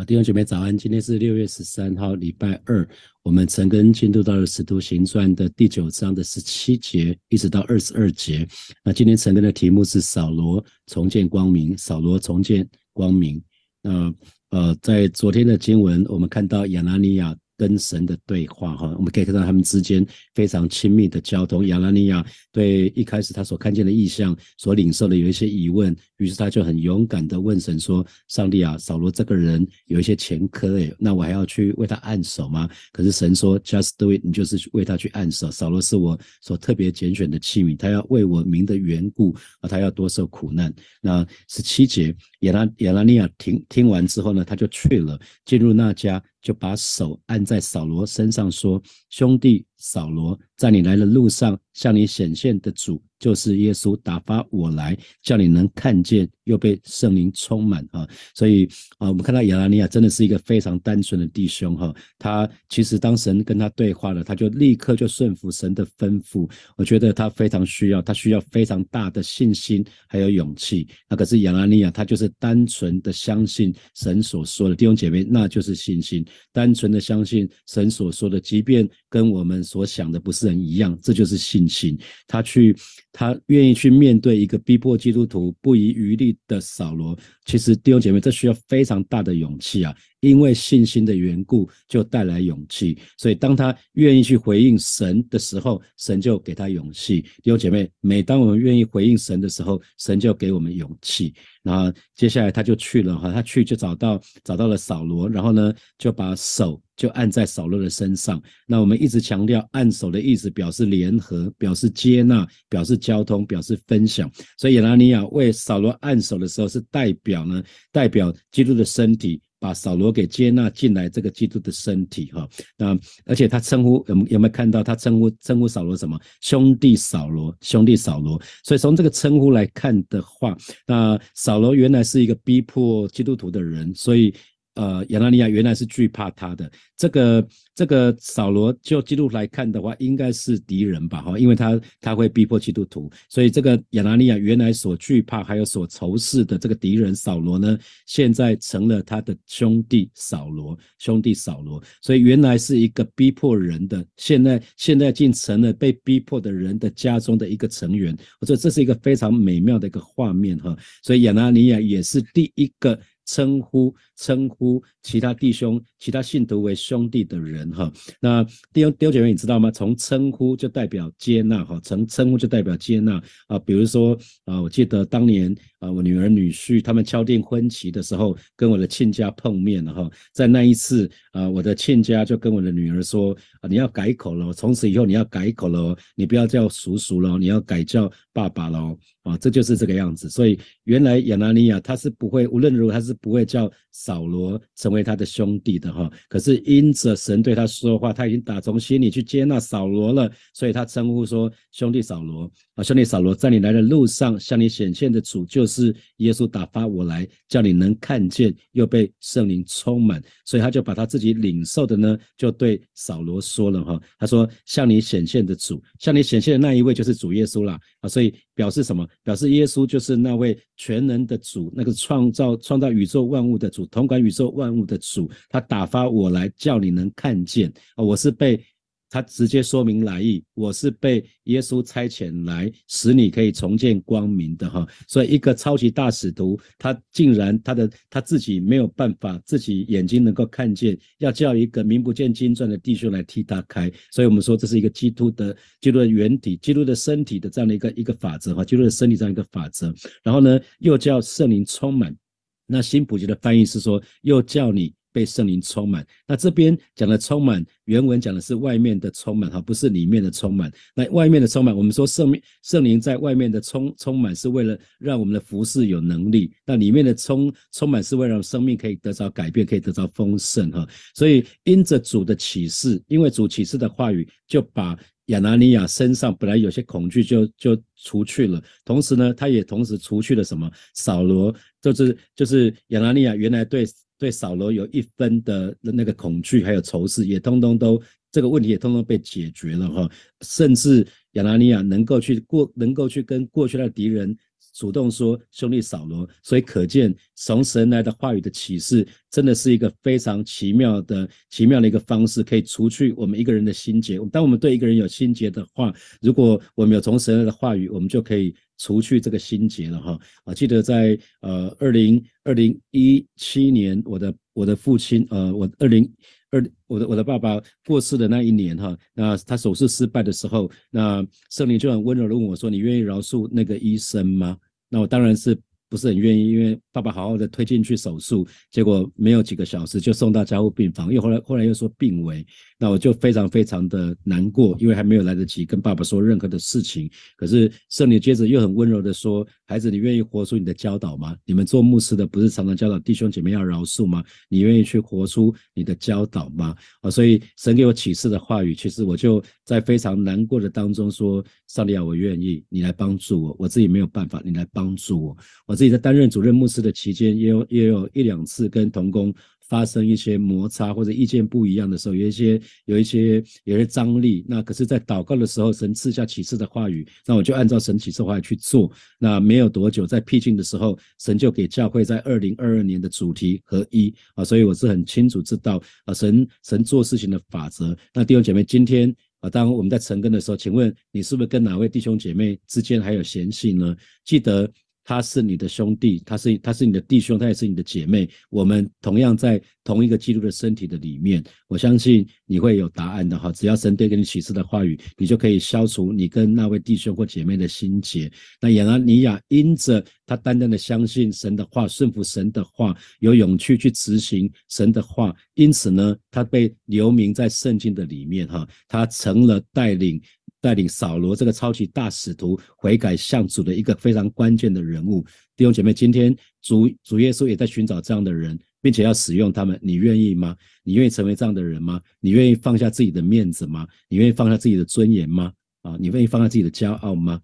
啊，弟兄姐妹早安！今天是六月十三号，礼拜二。我们陈根进度到了《使徒行传》的第九章的十七节，一直到二十二节。那今天陈根的题目是扫罗重建光明。扫罗重建光明。那呃，在昨天的经文，我们看到亚拿尼亚。跟神的对话，哈，我们可以看到他们之间非常亲密的交通。亚拉尼亚对一开始他所看见的意象所领受的有一些疑问，于是他就很勇敢的问神说：“上帝啊，扫罗这个人有一些前科，诶，那我还要去为他按手吗？”可是神说：“Just do it，你就是为他去按手。扫罗是我所特别拣选的器皿，他要为我名的缘故啊，他要多受苦难。”那十七节，亚拉亚拉尼亚听听完之后呢，他就去了，进入那家。就把手按在扫罗身上，说：“兄弟扫罗，在你来的路上，向你显现的主。”就是耶稣打发我来，叫你能看见，又被圣灵充满啊！所以啊，我们看到亚拉尼亚真的是一个非常单纯的弟兄哈。他其实当神跟他对话了，他就立刻就顺服神的吩咐。我觉得他非常需要，他需要非常大的信心还有勇气。那可是亚拉尼亚，他就是单纯的相信神所说的弟兄姐妹，那就是信心。单纯的相信神所说的，即便跟我们所想的不是很一样，这就是信心。他去。他愿意去面对一个逼迫基督徒不遗余力的扫罗，其实弟兄姐妹，这需要非常大的勇气啊！因为信心的缘故，就带来勇气。所以当他愿意去回应神的时候，神就给他勇气。弟兄姐妹，每当我们愿意回应神的时候，神就给我们勇气。然后接下来他就去了哈，他去就找到找到了扫罗，然后呢就把手就按在扫罗的身上。那我们一直强调按手的意思，表示联合，表示接纳，表示交通，表示分享。所以亚拿尼亚为扫罗按手的时候，是代表呢，代表基督的身体。把扫罗给接纳进来，这个基督的身体哈。那而且他称呼有有没有看到他称呼称呼扫罗什么兄弟扫罗兄弟扫罗？所以从这个称呼来看的话，那扫罗原来是一个逼迫基督徒的人，所以。呃，亚纳尼亚原来是惧怕他的这个这个扫罗，就基督来看的话，应该是敌人吧？哈，因为他他会逼迫基督徒，所以这个亚纳尼亚原来所惧怕还有所仇视的这个敌人扫罗呢，现在成了他的兄弟扫罗，兄弟扫罗，所以原来是一个逼迫人的，现在现在竟成了被逼迫的人的家中的一个成员。我说这是一个非常美妙的一个画面哈，所以亚纳尼亚也是第一个。称呼称呼其他弟兄、其他信徒为兄弟的人，哈，那弟兄弟兄姐妹，你知道吗？从称呼就代表接纳，哈，从称呼就代表接纳啊。比如说啊，我记得当年啊，我女儿女婿他们敲定婚期的时候，跟我的亲家碰面了，哈，在那一次啊，我的亲家就跟我的女儿说啊，你要改口了，从此以后你要改口了，你不要叫叔叔了，你要改叫爸爸了。啊，这就是这个样子，所以原来亚拿尼亚他是不会，无论如何他是不会叫扫罗成为他的兄弟的哈。可是因着神对他说话，他已经打从心里去接纳扫罗了，所以他称呼说兄弟扫罗啊，兄弟扫罗，在你来的路上向你显现的主就是耶稣打发我来，叫你能看见，又被圣灵充满，所以他就把他自己领受的呢，就对扫罗说了哈，他说向你显现的主，向你显现的那一位就是主耶稣啦。啊，所以表示什么？表示耶稣就是那位全能的主，那个创造创造宇宙万物的主，统管宇宙万物的主。他打发我来叫你能看见啊！我是被他直接说明来意，我是被耶稣差遣来使你可以重见光明的哈。所以一个超级大使徒，他竟然他的他自己没有办法，自己眼睛能够看见，要叫一个名不见经传的弟兄来替他开。所以我们说这是一个基督的基督的原体，基督的身体的这样的一个一个法则哈，基督的身体这样一个法则。然后呢，又叫圣灵充满。那新普及的翻译是说，又叫你。被圣灵充满，那这边讲的充满，原文讲的是外面的充满哈，不是里面的充满。那外面的充满，我们说圣圣灵在外面的充充满，是为了让我们的服饰有能力；那里面的充充满，是为了让生命可以得着改变，可以得着丰盛哈。所以因着主的启示，因为主启示的话语，就把亚拿尼亚身上本来有些恐惧就就除去了，同时呢，他也同时除去了什么？扫罗就是就是亚拿尼亚原来对。对扫罗有一分的那个恐惧，还有仇视，也通通都这个问题也通通被解决了哈。甚至亚拿尼亚能够去过，能够去跟过去的敌人主动说兄弟扫罗，所以可见从神来的话语的启示，真的是一个非常奇妙的奇妙的一个方式，可以除去我们一个人的心结。当我们对一个人有心结的话，如果我们有从神来的话语，我们就可以除去这个心结了哈。啊，记得在呃二零二零一七年，我的我的父亲呃我二零二我的我的爸爸过世的那一年哈，那他手术失败的时候，那圣灵就很温柔的问我说：“你愿意饶恕那个医生吗？”那我当然是不是很愿意，因为爸爸好好的推进去手术，结果没有几个小时就送到加护病房，又后来后来又说病危。那我就非常非常的难过，因为还没有来得及跟爸爸说任何的事情。可是圣女接着又很温柔的说：“孩子，你愿意活出你的教导吗？你们做牧师的不是常常教导弟兄姐妹要饶恕吗？你愿意去活出你的教导吗？”啊，所以神给我启示的话语，其实我就在非常难过的当中说：“上帝啊，我愿意，你来帮助我，我自己没有办法，你来帮助我。”我自己在担任主任牧师的期间，也有也有一两次跟同工。发生一些摩擦或者意见不一样的时候，有一些有一些有些张力。那可是，在祷告的时候，神赐下启示的话语，那我就按照神启示话语去做。那没有多久，在僻静的时候，神就给教会在二零二二年的主题合一啊，所以我是很清楚知道啊，神神做事情的法则。那弟兄姐妹，今天啊，当我们在成根的时候，请问你是不是跟哪位弟兄姐妹之间还有嫌隙呢？记得。他是你的兄弟，他是他是你的弟兄，他也是你的姐妹。我们同样在同一个基督的身体的里面，我相信你会有答案的哈。只要神对给你启示的话语，你就可以消除你跟那位弟兄或姐妹的心结。那亚拿尼亚因着他单单的相信神的话，顺服神的话，有勇气去执行神的话，因此呢，他被留名在圣经的里面哈，他成了带领。带领扫罗这个超级大使徒悔改向主的一个非常关键的人物，弟兄姐妹，今天主主耶稣也在寻找这样的人，并且要使用他们，你愿意吗？你愿意成为这样的人吗？你愿意放下自己的面子吗？你愿意放下自己的尊严吗？啊，你愿意放下自己的骄傲吗？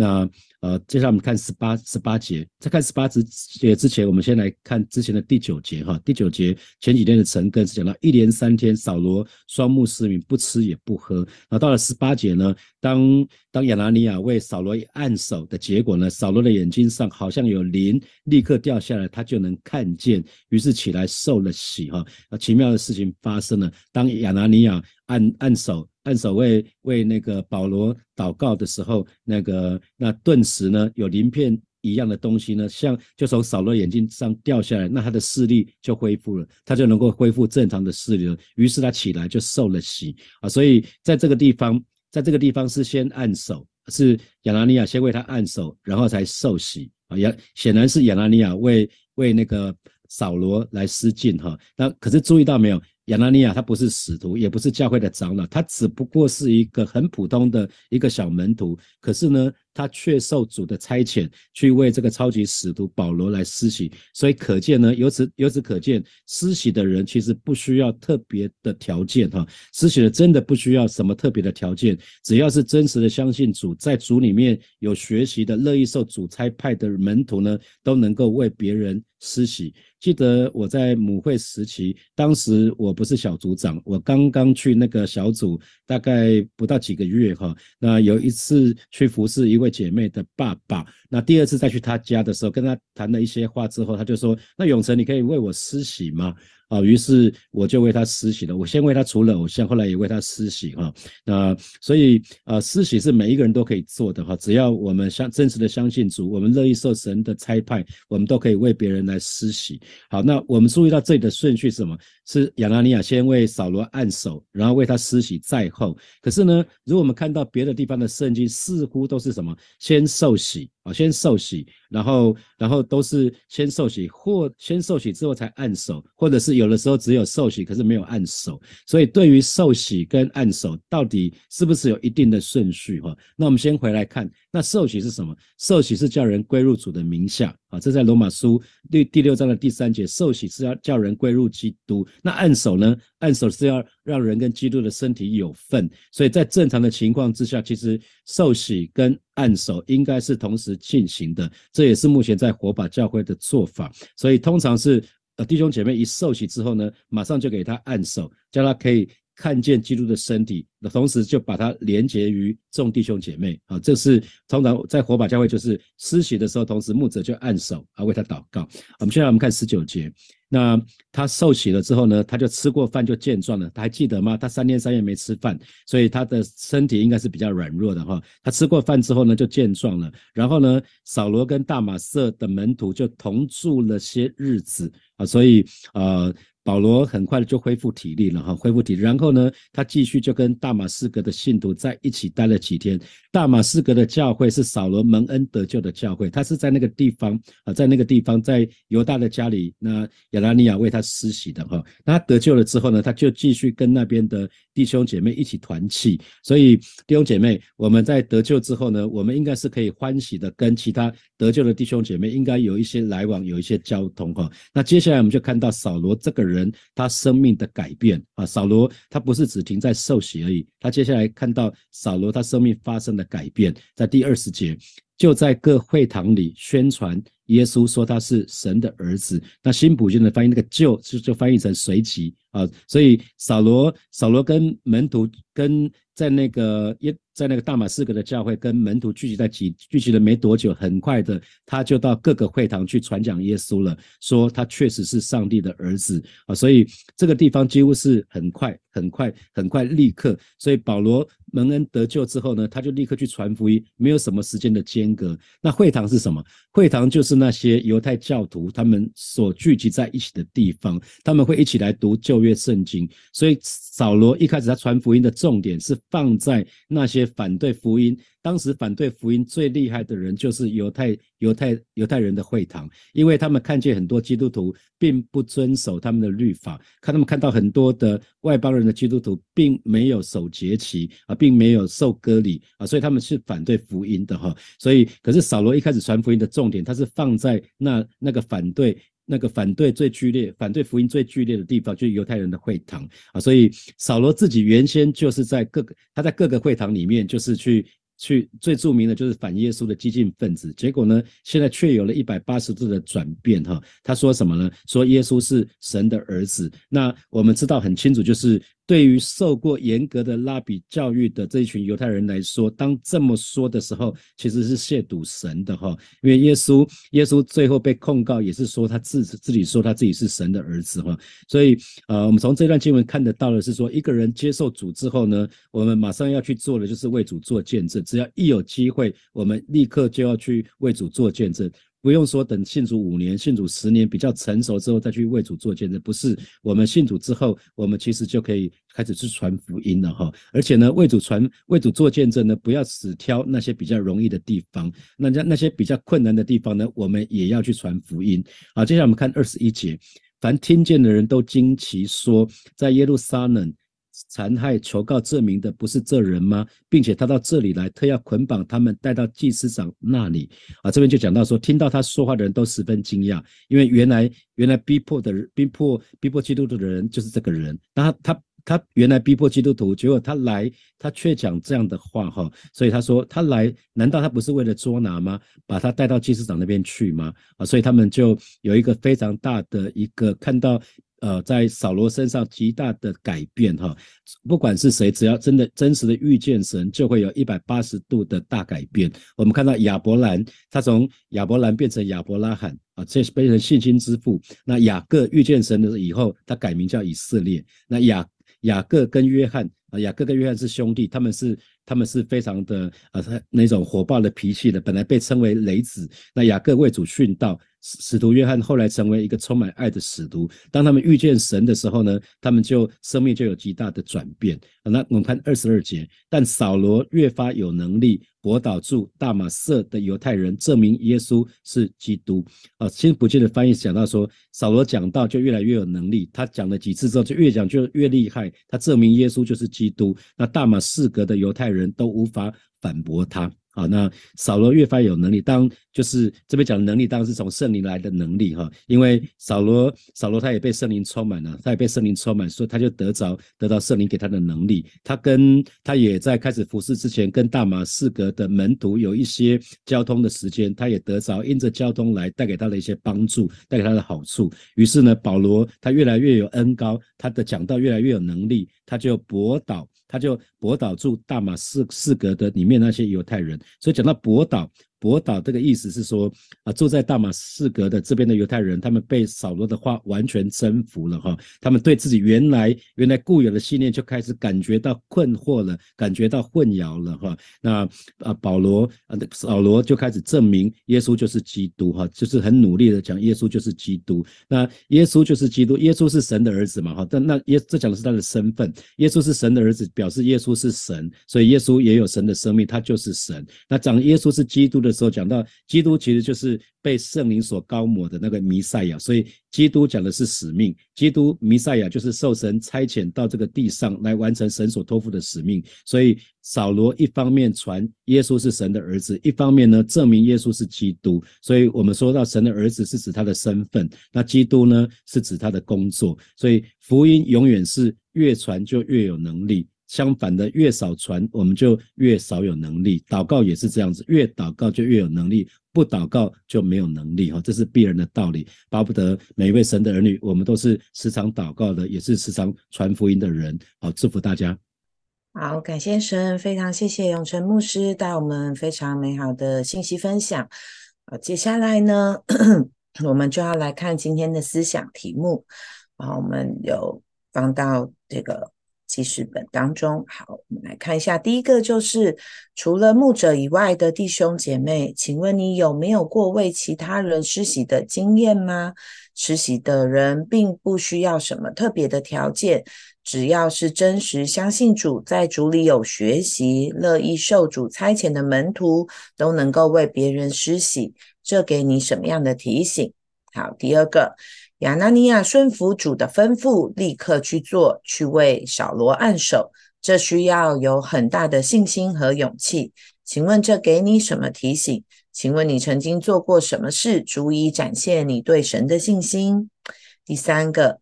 那呃，接下来我们看十八十八节，在看十八节之前，我们先来看之前的第九节哈。第九节前几天的晨更是讲到一连三天，扫罗双目失明，不吃也不喝。那到了十八节呢，当当亚拿尼亚为扫罗按手的结果呢，扫罗的眼睛上好像有鳞立刻掉下来，他就能看见，于是起来受了洗哈。那奇妙的事情发生了，当亚拿尼亚按按手。按手为为那个保罗祷告的时候，那个那顿时呢，有鳞片一样的东西呢，像就从扫罗眼睛上掉下来，那他的视力就恢复了，他就能够恢复正常的视力了。于是他起来就受了洗啊，所以在这个地方，在这个地方是先按手，是亚拿尼亚先为他按手，然后才受洗啊。亚显然是亚拿尼亚为为那个扫罗来施浸哈。那可是注意到没有？亚拿尼亚他不是使徒，也不是教会的长老，他只不过是一个很普通的一个小门徒。可是呢，他却受主的差遣去为这个超级使徒保罗来施洗。所以可见呢，由此由此可见，施洗的人其实不需要特别的条件哈。施洗的真的不需要什么特别的条件，只要是真实的相信主，在主里面有学习的、乐意受主差派的门徒呢，都能够为别人施洗。记得我在母会时期，当时我不是小组长，我刚刚去那个小组，大概不到几个月哈。那有一次去服侍一位姐妹的爸爸，那第二次再去她家的时候，跟她谈了一些话之后，她就说：“那永成，你可以为我施洗吗？”啊，于是我就为他施洗了。我先为他除了偶像，后来也为他施洗哈。那所以啊，施洗是每一个人都可以做的哈。只要我们相真实的相信主，我们乐意受神的差派，我们都可以为别人来施洗。好，那我们注意到这里的顺序是什么？是亚拿尼亚先为扫罗按手，然后为他施洗在后。可是呢，如果我们看到别的地方的圣经，似乎都是什么？先受洗啊，先受洗，然后然后都是先受洗，或先受洗之后才按手，或者是有的时候只有受洗，可是没有按手。所以对于受洗跟按手，到底是不是有一定的顺序？哈，那我们先回来看，那受洗是什么？受洗是叫人归入主的名下。啊，这在罗马书第第六章的第三节，受洗是要叫人归入基督。那按手呢？按手是要让人跟基督的身体有份。所以在正常的情况之下，其实受洗跟按手应该是同时进行的。这也是目前在火把教会的做法。所以通常是呃弟兄姐妹一受洗之后呢，马上就给他按手，叫他可以。看见基督的身体，那同时就把它连接于众弟兄姐妹啊。这是通常在火把教会就是施洗的时候，同时牧者就按手啊为他祷告。我们现在我们看十九节。那他受洗了之后呢，他就吃过饭就健壮了。他还记得吗？他三天三夜没吃饭，所以他的身体应该是比较软弱的哈。他吃过饭之后呢，就健壮了。然后呢，扫罗跟大马色的门徒就同住了些日子啊，所以呃。保罗很快的就恢复体力了哈，恢复体力，然后呢，他继续就跟大马士革的信徒在一起待了几天。大马士革的教会是扫罗蒙恩得救的教会，他是在那个地方啊，在那个地方，在犹大的家里，那亚拉尼亚为他施洗的哈。那他得救了之后呢，他就继续跟那边的弟兄姐妹一起团契。所以弟兄姐妹，我们在得救之后呢，我们应该是可以欢喜的跟其他得救的弟兄姐妹应该有一些来往，有一些交通哈。那接下来我们就看到扫罗这个人。人他生命的改变啊，扫罗他不是只停在受洗而已，他接下来看到扫罗他生命发生的改变，在第二十节就在各会堂里宣传耶稣，说他是神的儿子。那新普京的翻译那个就就就翻译成随即啊，所以扫罗扫罗跟门徒跟在那个耶。在那个大马士革的教会，跟门徒聚集在几聚集了没多久，很快的他就到各个会堂去传讲耶稣了，说他确实是上帝的儿子啊，所以这个地方几乎是很快、很快、很快，立刻。所以保罗蒙恩得救之后呢，他就立刻去传福音，没有什么时间的间隔。那会堂是什么？会堂就是那些犹太教徒他们所聚集在一起的地方，他们会一起来读旧约圣经。所以扫罗一开始他传福音的重点是放在那些。反对福音，当时反对福音最厉害的人就是犹太犹太犹太人的会堂，因为他们看见很多基督徒并不遵守他们的律法，看他们看到很多的外邦人的基督徒并没有守节期啊，并没有受割礼啊，所以他们是反对福音的哈。所以，可是扫罗一开始传福音的重点，他是放在那那个反对。那个反对最剧烈、反对福音最剧烈的地方，就是犹太人的会堂啊。所以扫罗自己原先就是在各个他在各个会堂里面，就是去去最著名的就是反耶稣的激进分子。结果呢，现在却有了一百八十度的转变哈。他说什么呢？说耶稣是神的儿子。那我们知道很清楚，就是。对于受过严格的拉比教育的这一群犹太人来说，当这么说的时候，其实是亵渎神的哈。因为耶稣，耶稣最后被控告也是说他自自己说他自己是神的儿子哈。所以，呃，我们从这段经文看得到的是说，一个人接受主之后呢，我们马上要去做的就是为主做见证。只要一有机会，我们立刻就要去为主做见证。不用说，等信主五年、信主十年比较成熟之后再去为主做见证，不是我们信主之后，我们其实就可以开始去传福音了哈。而且呢，为主传、为主做见证呢，不要只挑那些比较容易的地方，那那那些比较困难的地方呢，我们也要去传福音。好，接下来我们看二十一节，凡听见的人都惊奇说，在耶路撒冷。残害求告证明的不是这人吗？并且他到这里来，特要捆绑他们带到祭司长那里。啊，这边就讲到说，听到他说话的人都十分惊讶，因为原来原来逼迫的、逼迫逼迫基督徒的人就是这个人。那他他他原来逼迫基督徒，结果他来，他却讲这样的话哈。所以他说他来，难道他不是为了捉拿吗？把他带到祭司长那边去吗？啊，所以他们就有一个非常大的一个看到。呃，在扫罗身上极大的改变哈，不管是谁，只要真的真实的遇见神，就会有一百八十度的大改变。我们看到亚伯兰，他从亚伯兰变成亚伯拉罕啊，这是变成信心之父。那雅各遇见神的以后，他改名叫以色列。那雅雅各跟约翰啊，雅各跟约翰是兄弟，他们是。他们是非常的呃那种火爆的脾气的，本来被称为雷子。那雅各为主殉道，使徒约翰后来成为一个充满爱的使徒。当他们遇见神的时候呢，他们就生命就有极大的转变。那我们看二十二节，但扫罗越发有能力驳倒住大马色的犹太人，证明耶稣是基督。啊，新不记的翻译讲到说，扫罗讲道就越来越有能力，他讲了几次之后就越讲就越厉害，他证明耶稣就是基督。那大马士革的犹太。人都无法反驳他好，那扫罗越发有能力，当就是这边讲的能力，当然是从圣灵来的能力哈。因为扫罗扫罗他也被圣灵充满了，他也被圣灵充满，所以他就得着得到圣灵给他的能力。他跟他也在开始服侍之前，跟大马士革的门徒有一些交通的时间，他也得着因着交通来带给他的一些帮助，带给他的好处。于是呢，保罗他越来越有恩高，他的讲道越来越有能力，他就博导。他就博导住大马士士革的里面那些犹太人，所以讲到博导。博导这个意思是说，啊，住在大马士革的这边的犹太人，他们被扫罗的话完全征服了哈，他们对自己原来原来固有的信念就开始感觉到困惑了，感觉到混淆了哈。那啊，保罗啊，扫罗就开始证明耶稣就是基督哈，就是很努力的讲耶稣就是基督。那耶稣就是基督，耶稣是神的儿子嘛哈。但那耶这讲的是他的身份，耶稣是神的儿子，表示耶稣是神，所以耶稣也有神的生命，他就是神。那讲耶稣是基督的。的时候讲到基督其实就是被圣灵所高抹的那个弥赛亚，所以基督讲的是使命，基督弥赛亚就是受神差遣到这个地上来完成神所托付的使命。所以扫罗一方面传耶稣是神的儿子，一方面呢证明耶稣是基督。所以我们说到神的儿子是指他的身份，那基督呢是指他的工作。所以福音永远是越传就越有能力。相反的，越少传，我们就越少有能力。祷告也是这样子，越祷告就越有能力，不祷告就没有能力。哈，这是必然的道理。巴不得每一位神的儿女，我们都是时常祷告的，也是时常传福音的人。好，祝福大家。好，感谢神，非常谢谢永成牧师带我们非常美好的信息分享。好，接下来呢，我们就要来看今天的思想题目。好，我们有放到这个。记事本当中，好，我们来看一下。第一个就是，除了牧者以外的弟兄姐妹，请问你有没有过为其他人施洗的经验吗？施洗的人并不需要什么特别的条件，只要是真实相信主，在主里有学习、乐意受主差遣的门徒，都能够为别人施洗。这给你什么样的提醒？好，第二个。亚拿尼亚顺服主的吩咐，立刻去做，去为扫罗按手。这需要有很大的信心和勇气。请问这给你什么提醒？请问你曾经做过什么事，足以展现你对神的信心？第三个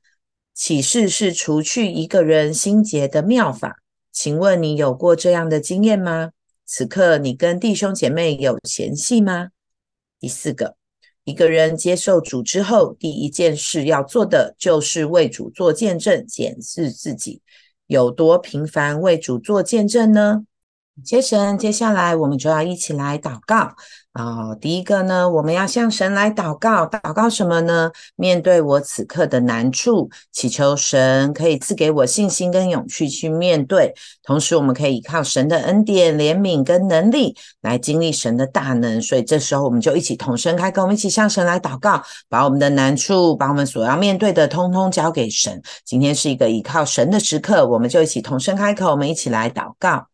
启示是除去一个人心结的妙法。请问你有过这样的经验吗？此刻你跟弟兄姐妹有嫌隙吗？第四个。一个人接受主之后，第一件事要做的就是为主做见证，检视自己有多频繁为主做见证呢？接神，接下来我们就要一起来祷告。啊，第一个呢，我们要向神来祷告，祷告什么呢？面对我此刻的难处，祈求神可以赐给我信心跟勇气去面对。同时，我们可以依靠神的恩典、怜悯跟能力来经历神的大能。所以这时候，我们就一起同声开口，我们一起向神来祷告，把我们的难处，把我们所要面对的，通通交给神。今天是一个依靠神的时刻，我们就一起同声开口，我们一起来祷告。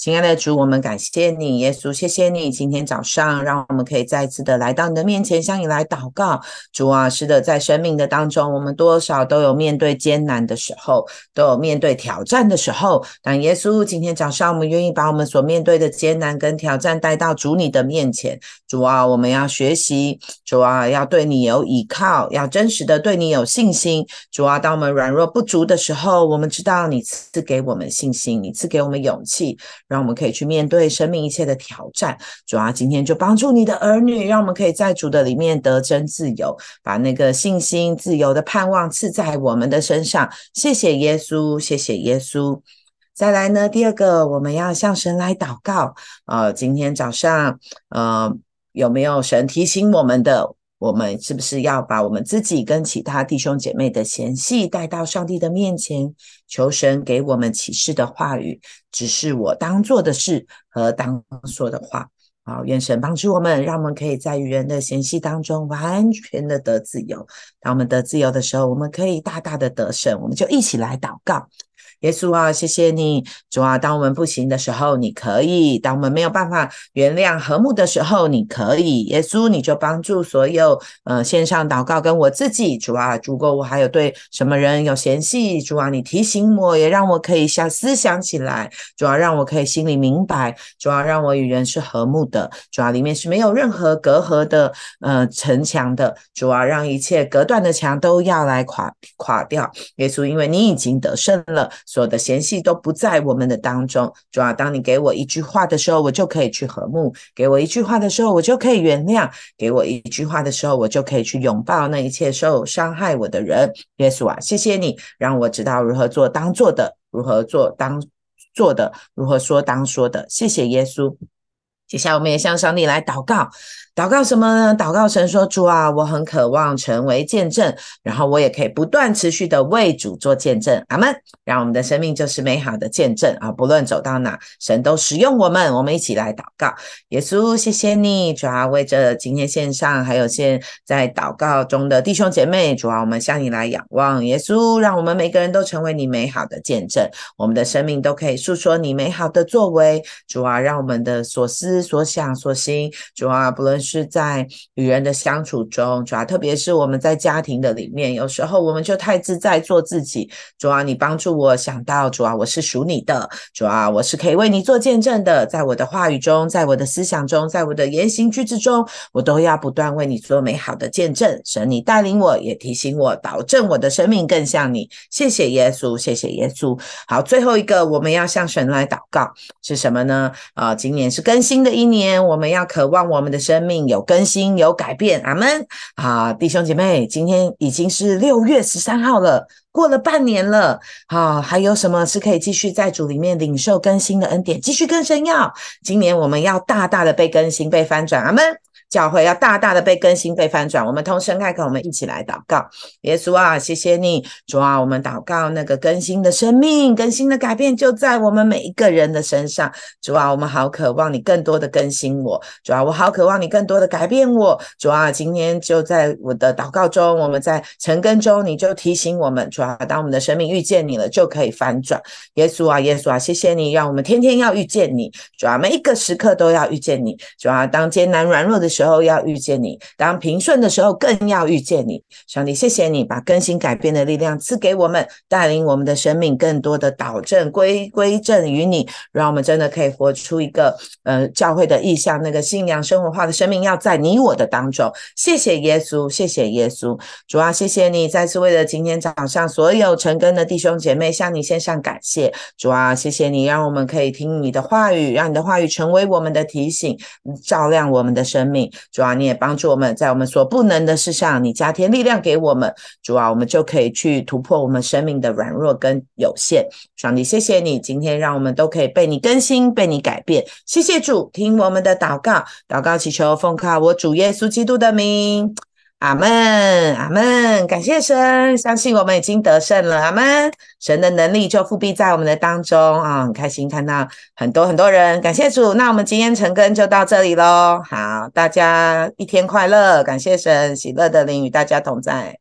亲爱的主，我们感谢你，耶稣，谢谢你今天早上让我们可以再次的来到你的面前，向你来祷告。主啊，是的，在生命的当中，我们多少都有面对艰难的时候，都有面对挑战的时候。但耶稣，今天早上我们愿意把我们所面对的艰难跟挑战带到主你的面前。主啊，我们要学习，主啊，要对你有依靠，要真实的对你有信心。主啊，当我们软弱不足的时候，我们知道你赐给我们信心，你赐给我们勇气。让我们可以去面对生命一切的挑战。主啊，今天就帮助你的儿女，让我们可以在主的里面得真自由，把那个信心、自由的盼望赐在我们的身上。谢谢耶稣，谢谢耶稣。再来呢，第二个，我们要向神来祷告。呃，今天早上，呃，有没有神提醒我们的？我们是不是要把我们自己跟其他弟兄姐妹的嫌隙带到上帝的面前，求神给我们启示的话语，只是我当做的事和当说的话。好，愿神帮助我们，让我们可以在与人的嫌隙当中完全的得自由。当我们得自由的时候，我们可以大大的得胜。我们就一起来祷告。耶稣啊，谢谢你，主啊，当我们不行的时候，你可以；当我们没有办法原谅和睦的时候，你可以。耶稣，你就帮助所有呃线上祷告跟我自己，主啊，如果我还有对什么人有嫌隙，主啊，你提醒我，也让我可以想思想起来，主要让我可以心里明白，主要让我与人是和睦的，主要里面是没有任何隔阂的呃城墙的，主要让一切隔断的墙都要来垮垮掉。耶稣，因为你已经得胜了。所有的嫌隙都不在我们的当中，主要当你给我一句话的时候，我就可以去和睦；给我一句话的时候，我就可以原谅；给我一句话的时候，我就可以去拥抱那一切受伤害我的人。耶稣啊，谢谢你让我知道如何做当做的，如何做当做的，如何说当说的。谢谢耶稣。接下来我们也向上帝来祷告。祷告什么呢？祷告神说：“主啊，我很渴望成为见证，然后我也可以不断持续的为主做见证。”阿门。让我们的生命就是美好的见证啊！不论走到哪，神都使用我们。我们一起来祷告。耶稣，谢谢你，主啊，为着今天线上还有现在祷告中的弟兄姐妹，主啊，我们向你来仰望。耶稣，让我们每个人都成为你美好的见证，我们的生命都可以诉说你美好的作为。主啊，让我们的所思所想所行，主啊，不论是在与人的相处中，主要特别是我们在家庭的里面，有时候我们就太自在做自己。主啊，你帮助我想到，主啊，我是属你的，主啊，我是可以为你做见证的。在我的话语中，在我的思想中，在我的言行举止中，我都要不断为你做美好的见证。神，你带领我，也提醒我，保证我的生命更像你。谢谢耶稣，谢谢耶稣。好，最后一个我们要向神来祷告是什么呢？啊，今年是更新的一年，我们要渴望我们的生命。命有更新，有改变，阿门啊！弟兄姐妹，今天已经是六月十三号了，过了半年了，好，还有什么是可以继续在主里面领受更新的恩典，继续更深要？今年我们要大大的被更新，被翻转，阿门。教会要大大的被更新、被翻转。我们同声开口，我们一起来祷告。耶稣啊，谢谢你，主啊，我们祷告那个更新的生命、更新的改变就在我们每一个人的身上。主啊，我们好渴望你更多的更新我。主啊，我好渴望你更多的改变我。主啊，今天就在我的祷告中，我们在成根中，你就提醒我们，主啊，当我们的生命遇见你了，就可以翻转。耶稣啊，耶稣啊，谢谢你，让我们天天要遇见你。主啊，每一个时刻都要遇见你。主啊，当艰难软弱的时，时候要遇见你，当平顺的时候更要遇见你。上帝，谢谢你把更新改变的力量赐给我们，带领我们的生命更多的导正归归正于你，让我们真的可以活出一个呃教会的意向，那个信仰生活化的生命要在你我的当中。谢谢耶稣，谢谢耶稣，主啊，谢谢你再次为了今天早上所有成根的弟兄姐妹向你献上感谢。主啊，谢谢你让我们可以听你的话语，让你的话语成为我们的提醒，照亮我们的生命。主要，你也帮助我们在我们所不能的事上，你加添力量给我们。主啊，我们就可以去突破我们生命的软弱跟有限。上帝，谢谢你今天让我们都可以被你更新、被你改变。谢谢主，听我们的祷告，祷告祈求奉靠我主耶稣基督的名。阿门，阿门，感谢神，相信我们已经得胜了。阿门，神的能力就复辟在我们的当中啊，很开心看到很多很多人，感谢主。那我们今天成根就到这里喽。好，大家一天快乐，感谢神，喜乐的灵与大家同在。